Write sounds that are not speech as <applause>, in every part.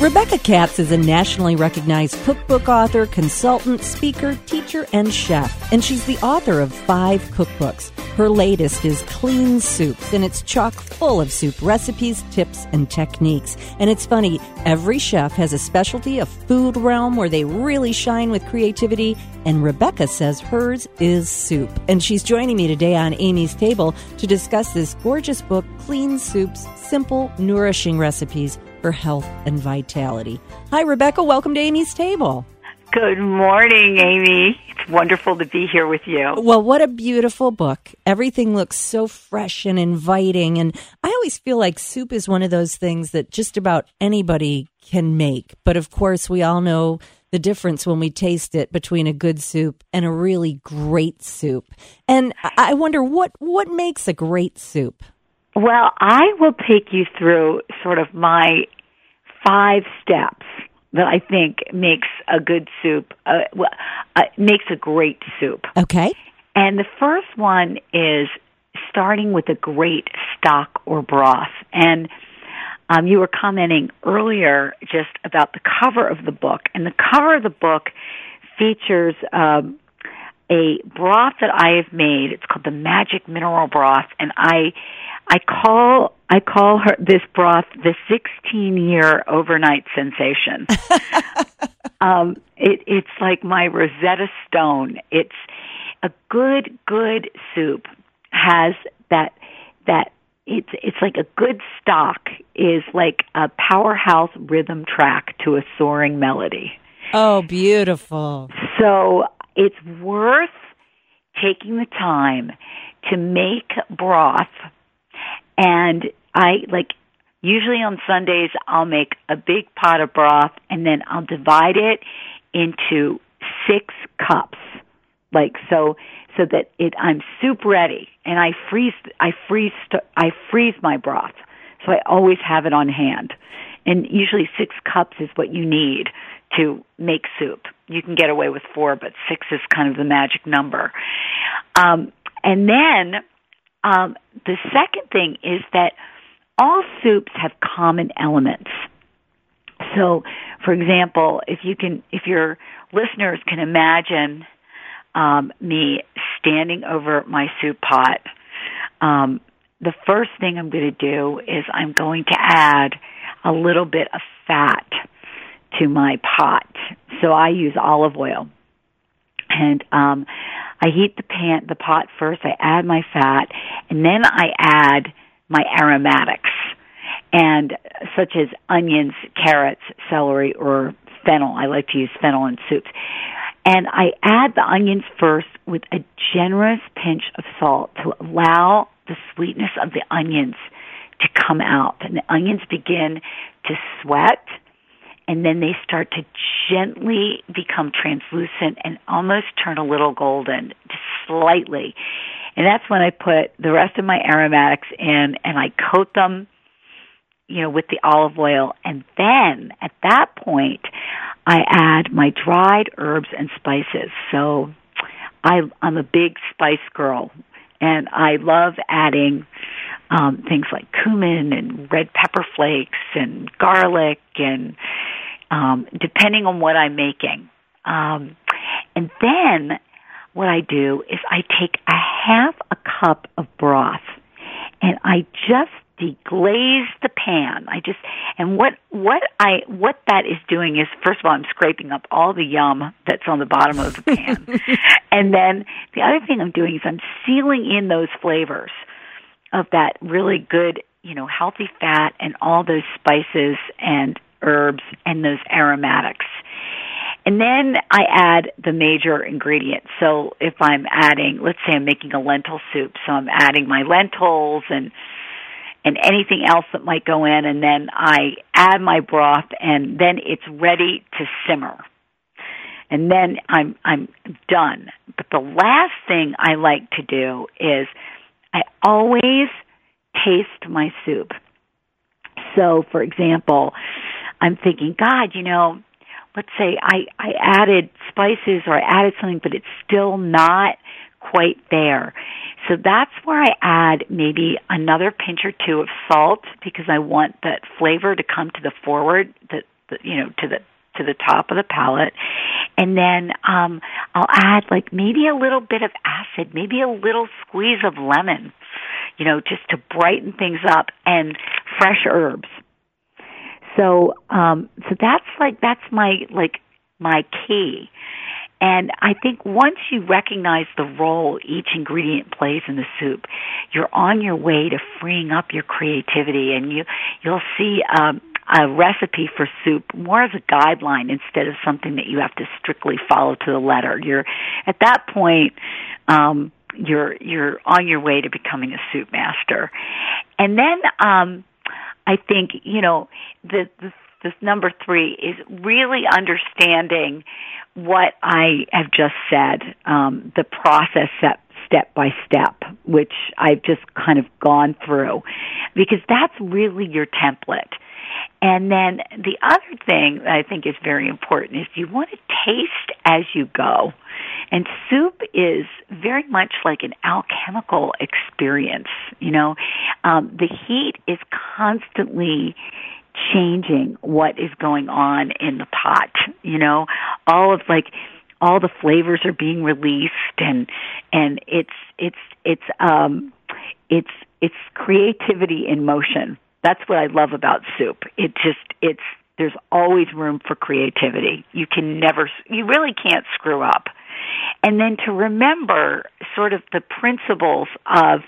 Rebecca Katz is a nationally recognized cookbook author, consultant, speaker, teacher, and chef, and she's the author of five cookbooks. Her latest is Clean Soups, and it's chock full of soup recipes, tips, and techniques. And it's funny, every chef has a specialty, a food realm where they really shine with creativity, and Rebecca says hers is soup. And she's joining me today on Amy's Table to discuss this gorgeous book, Clean Soups Simple, Nourishing Recipes for Health and Vitality. Hi, Rebecca. Welcome to Amy's Table. Good morning, Amy. It's wonderful to be here with you. Well, what a beautiful book. Everything looks so fresh and inviting. And I always feel like soup is one of those things that just about anybody can make. But of course, we all know the difference when we taste it between a good soup and a really great soup. And I wonder what, what makes a great soup? Well, I will take you through sort of my five steps that I think makes a good soup, uh, uh, makes a great soup. Okay. And the first one is starting with a great stock or broth. And um, you were commenting earlier just about the cover of the book, and the cover of the book features um, a broth that I have made. It's called the Magic Mineral Broth, and I I call I call her this broth the 16 year overnight sensation. <laughs> um, it, it's like my Rosetta Stone. It's a good good soup has that that it's it's like a good stock is like a powerhouse rhythm track to a soaring melody. Oh, beautiful. So it's worth taking the time to make broth and I like usually on Sundays I'll make a big pot of broth and then I'll divide it into six cups. Like so so that it I'm soup ready and I freeze I freeze I freeze my broth. So I always have it on hand. And usually 6 cups is what you need to make soup. You can get away with 4, but 6 is kind of the magic number. Um and then um, the second thing is that all soups have common elements. So, for example, if you can, if your listeners can imagine um, me standing over my soup pot, um, the first thing I'm going to do is I'm going to add a little bit of fat to my pot. So I use olive oil, and um, I heat the pan, the pot first. I add my fat, and then I add my aromatics, and such as onions, carrots, celery, or fennel. I like to use fennel in soups. And I add the onions first with a generous pinch of salt to allow the sweetness of the onions to come out. And the onions begin to sweat and then they start to gently become translucent and almost turn a little golden, just slightly. And that's when I put the rest of my aromatics in and I coat them, you know, with the olive oil. And then at that point, I add my dried herbs and spices. So I, I'm a big spice girl and I love adding um, things like cumin and red pepper flakes and garlic and um, depending on what I'm making. Um, and then what I do is I take a half a cup of broth and I just deglaze the pan. I just and what what I what that is doing is first of all I'm scraping up all the yum that's on the bottom of the pan. <laughs> and then the other thing I'm doing is I'm sealing in those flavors of that really good, you know, healthy fat and all those spices and herbs and those aromatics. And then I add the major ingredients. So if I'm adding, let's say I'm making a lentil soup, so I'm adding my lentils and and anything else that might go in and then I add my broth and then it's ready to simmer. And then I'm I'm done. But the last thing I like to do is I always taste my soup. So for example, I'm thinking, God, you know, let's say I, I added spices or I added something, but it's still not quite there. So that's where I add maybe another pinch or two of salt because I want that flavor to come to the forward, the, you know, to the to the top of the palate. And then um I'll add like maybe a little bit of acid, maybe a little squeeze of lemon, you know, just to brighten things up and fresh herbs. So um so that's like that's my like my key. And I think once you recognize the role each ingredient plays in the soup, you're on your way to freeing up your creativity and you, you'll see, um, a recipe for soup more as a guideline instead of something that you have to strictly follow to the letter. You're, at that point, um, you're, you're on your way to becoming a soup master. And then, um, I think, you know, the, the number three is really understanding what I have just said, um, the process step, step by step, which I've just kind of gone through, because that's really your template. And then the other thing I think is very important is you want to taste as you go. And soup is very much like an alchemical experience. You know, um, the heat is constantly changing what is going on in the pot. You know, all of like all the flavors are being released and and it's it's it's um it's it's creativity in motion. That's what I love about soup. It just it's there's always room for creativity. You can never you really can't screw up. And then to remember sort of the principles of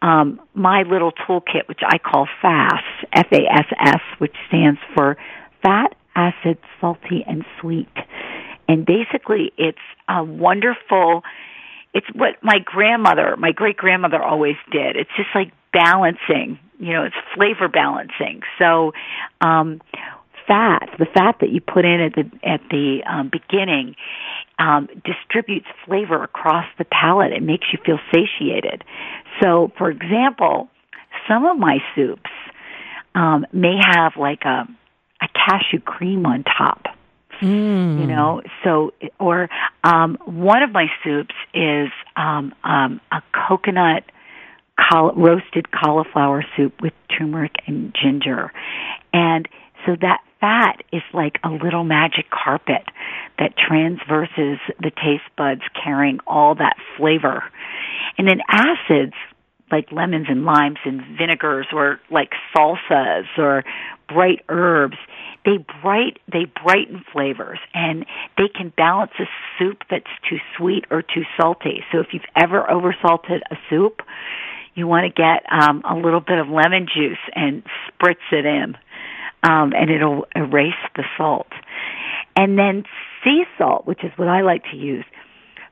um, my little toolkit, which I call FASS, F-A-S-S, which stands for fat, acid, salty, and sweet. And basically, it's a wonderful. It's what my grandmother, my great grandmother, always did. It's just like balancing. You know, it's flavor balancing. So, um, fat, the fat that you put in at the at the um, beginning, um, distributes flavor across the palate. It makes you feel satiated. So, for example, some of my soups um, may have like a a cashew cream on top. Mm. You know, so or um, one of my soups is um, um, a coconut col- roasted cauliflower soup with turmeric and ginger, and so that fat is like a little magic carpet that transverses the taste buds carrying all that flavor. And then acids like lemons and limes and vinegars or like salsas or bright herbs, they bright they brighten flavors and they can balance a soup that's too sweet or too salty. So if you've ever oversalted a soup, you want to get um, a little bit of lemon juice and spritz it in um, and it'll erase the salt. And then sea salt, which is what I like to use,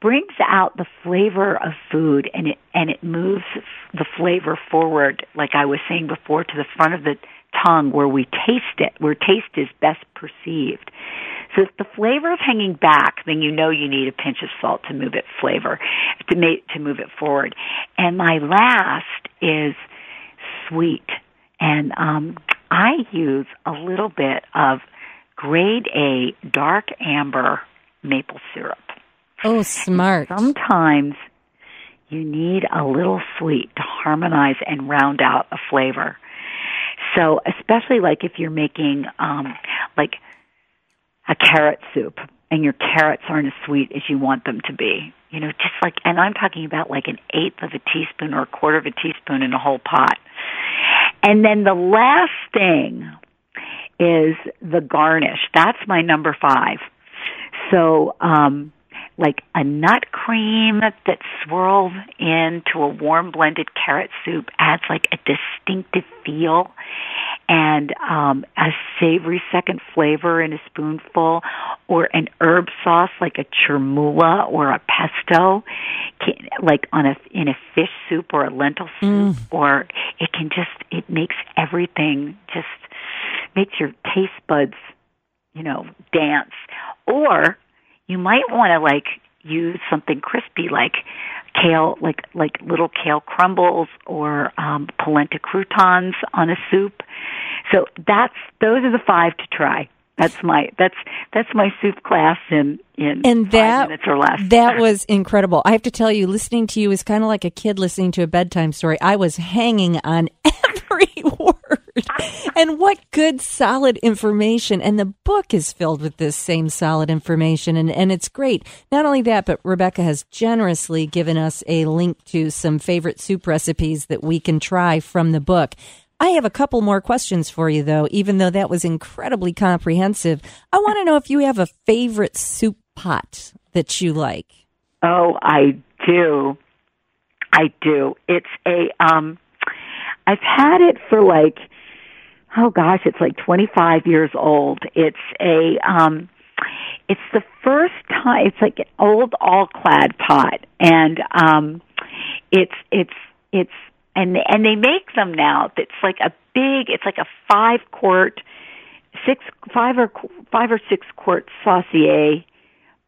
brings out the flavor of food and it and it moves the flavor forward, like I was saying before, to the front of the tongue where we taste it, where taste is best perceived. So if the flavor is hanging back, then you know you need a pinch of salt to move it flavor, to make, to move it forward. And my last is sweet. And um, I use a little bit of grade A dark amber maple syrup. Oh, smart. Sometimes you need a little sweet to harmonize and round out a flavor. So, especially like if you're making um like a carrot soup and your carrots aren't as sweet as you want them to be. You know, just like and I'm talking about like an eighth of a teaspoon or a quarter of a teaspoon in a whole pot. And then the last thing is the garnish. That's my number five. So, um, like a nut cream that swirls into a warm blended carrot soup adds like a distinctive feel and um, a savory second flavor in a spoonful, or an herb sauce like a chermoula or a pesto, can, like on a in a fish soup or a lentil soup, Mm. or it can just it makes everything just makes your taste buds, you know, dance. Or you might want to like use something crispy like kale, like like little kale crumbles or um, polenta croutons on a soup. So that's those are the five to try. That's my that's that's my soup class in in and that, five minutes or less. That was incredible. I have to tell you, listening to you is kind of like a kid listening to a bedtime story. I was hanging on <laughs> every word. <laughs> And what good, solid information. And the book is filled with this same solid information. And, and it's great. Not only that, but Rebecca has generously given us a link to some favorite soup recipes that we can try from the book. I have a couple more questions for you, though, even though that was incredibly comprehensive. I want to know if you have a favorite soup pot that you like. Oh, I do. I do. It's a um I've had it for like oh gosh, it's like 25 years old. It's a um it's the first time it's like an old all-clad pot and um it's it's it's and and they make them now that's like a big it's like a 5 quart six five or five or six quart saucier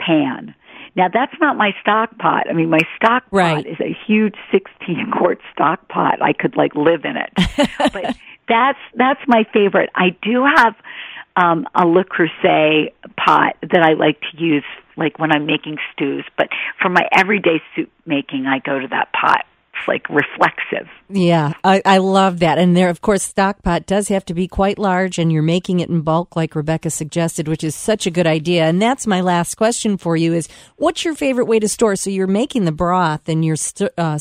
pan now that's not my stock pot. I mean, my stock right. pot is a huge 16 quart stock pot. I could like live in it. <laughs> but that's, that's my favorite. I do have, um, a Le Creuset pot that I like to use like when I'm making stews, but for my everyday soup making, I go to that pot It's like reflexive. Yeah, I, I love that. And there, of course, stock pot does have to be quite large, and you're making it in bulk, like Rebecca suggested, which is such a good idea. And that's my last question for you: is what's your favorite way to store? So you're making the broth and you're st- uh,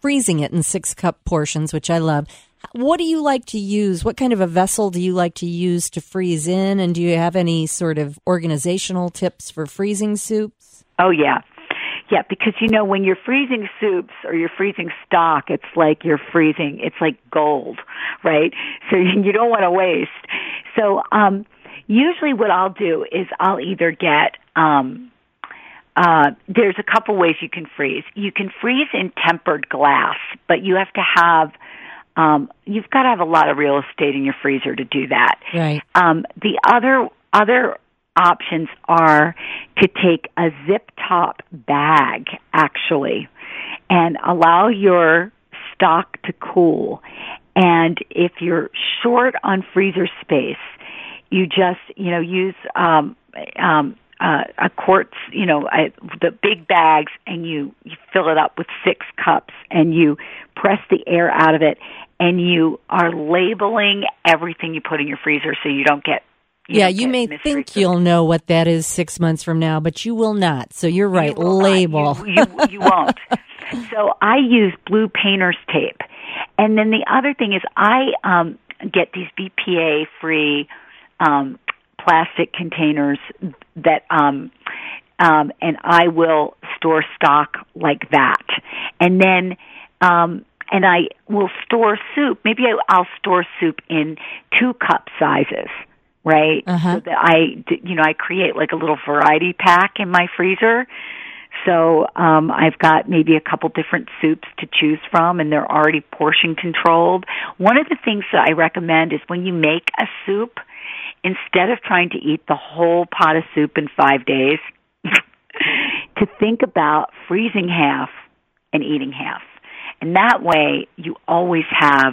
freezing it in six cup portions, which I love. What do you like to use? What kind of a vessel do you like to use to freeze in? And do you have any sort of organizational tips for freezing soups? Oh yeah. Yeah, because you know when you're freezing soups or you're freezing stock, it's like you're freezing. It's like gold, right? <laughs> So you don't want to waste. So um, usually, what I'll do is I'll either get um, uh, there's a couple ways you can freeze. You can freeze in tempered glass, but you have to have um, you've got to have a lot of real estate in your freezer to do that. Right. Um, the other other options are to take a zip top bag actually and allow your stock to cool. And if you're short on freezer space, you just, you know, use, um, um, uh, a quartz, you know, uh, the big bags and you, you fill it up with six cups and you press the air out of it and you are labeling everything you put in your freezer so you don't get you yeah, you may think food. you'll know what that is six months from now, but you will not. So you're right. You Label. You, you, you won't. <laughs> so I use blue painter's tape. And then the other thing is I um, get these BPA free um, plastic containers that um, um, and I will store stock like that. And then um, and I will store soup. Maybe I, I'll store soup in two cup sizes right? Uh-huh. So that I, you know, I create like a little variety pack in my freezer. So um, I've got maybe a couple different soups to choose from, and they're already portion controlled. One of the things that I recommend is when you make a soup, instead of trying to eat the whole pot of soup in five days, <laughs> to think about freezing half and eating half. And that way, you always have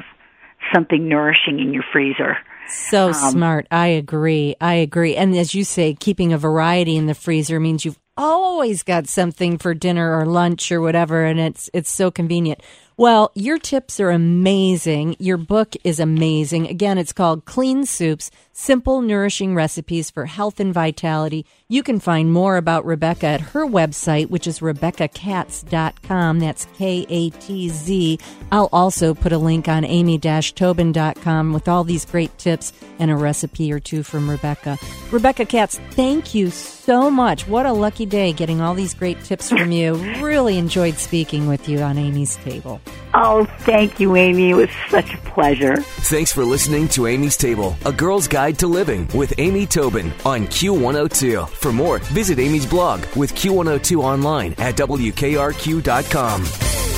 something nourishing in your freezer. So um, smart. I agree. I agree. And as you say, keeping a variety in the freezer means you've always got something for dinner or lunch or whatever and it's it's so convenient. Well, your tips are amazing. Your book is amazing. Again, it's called Clean Soups Simple, Nourishing Recipes for Health and Vitality. You can find more about Rebecca at her website, which is RebeccaKatz.com. That's K A T Z. I'll also put a link on amy tobin.com with all these great tips and a recipe or two from Rebecca. Rebecca Katz, thank you so much. What a lucky day getting all these great tips from you. Really enjoyed speaking with you on Amy's Table. Oh, thank you, Amy. It was such a pleasure. Thanks for listening to Amy's Table, a girl's guide to living with Amy Tobin on Q102. For more, visit Amy's blog with Q102 online at WKRQ.com.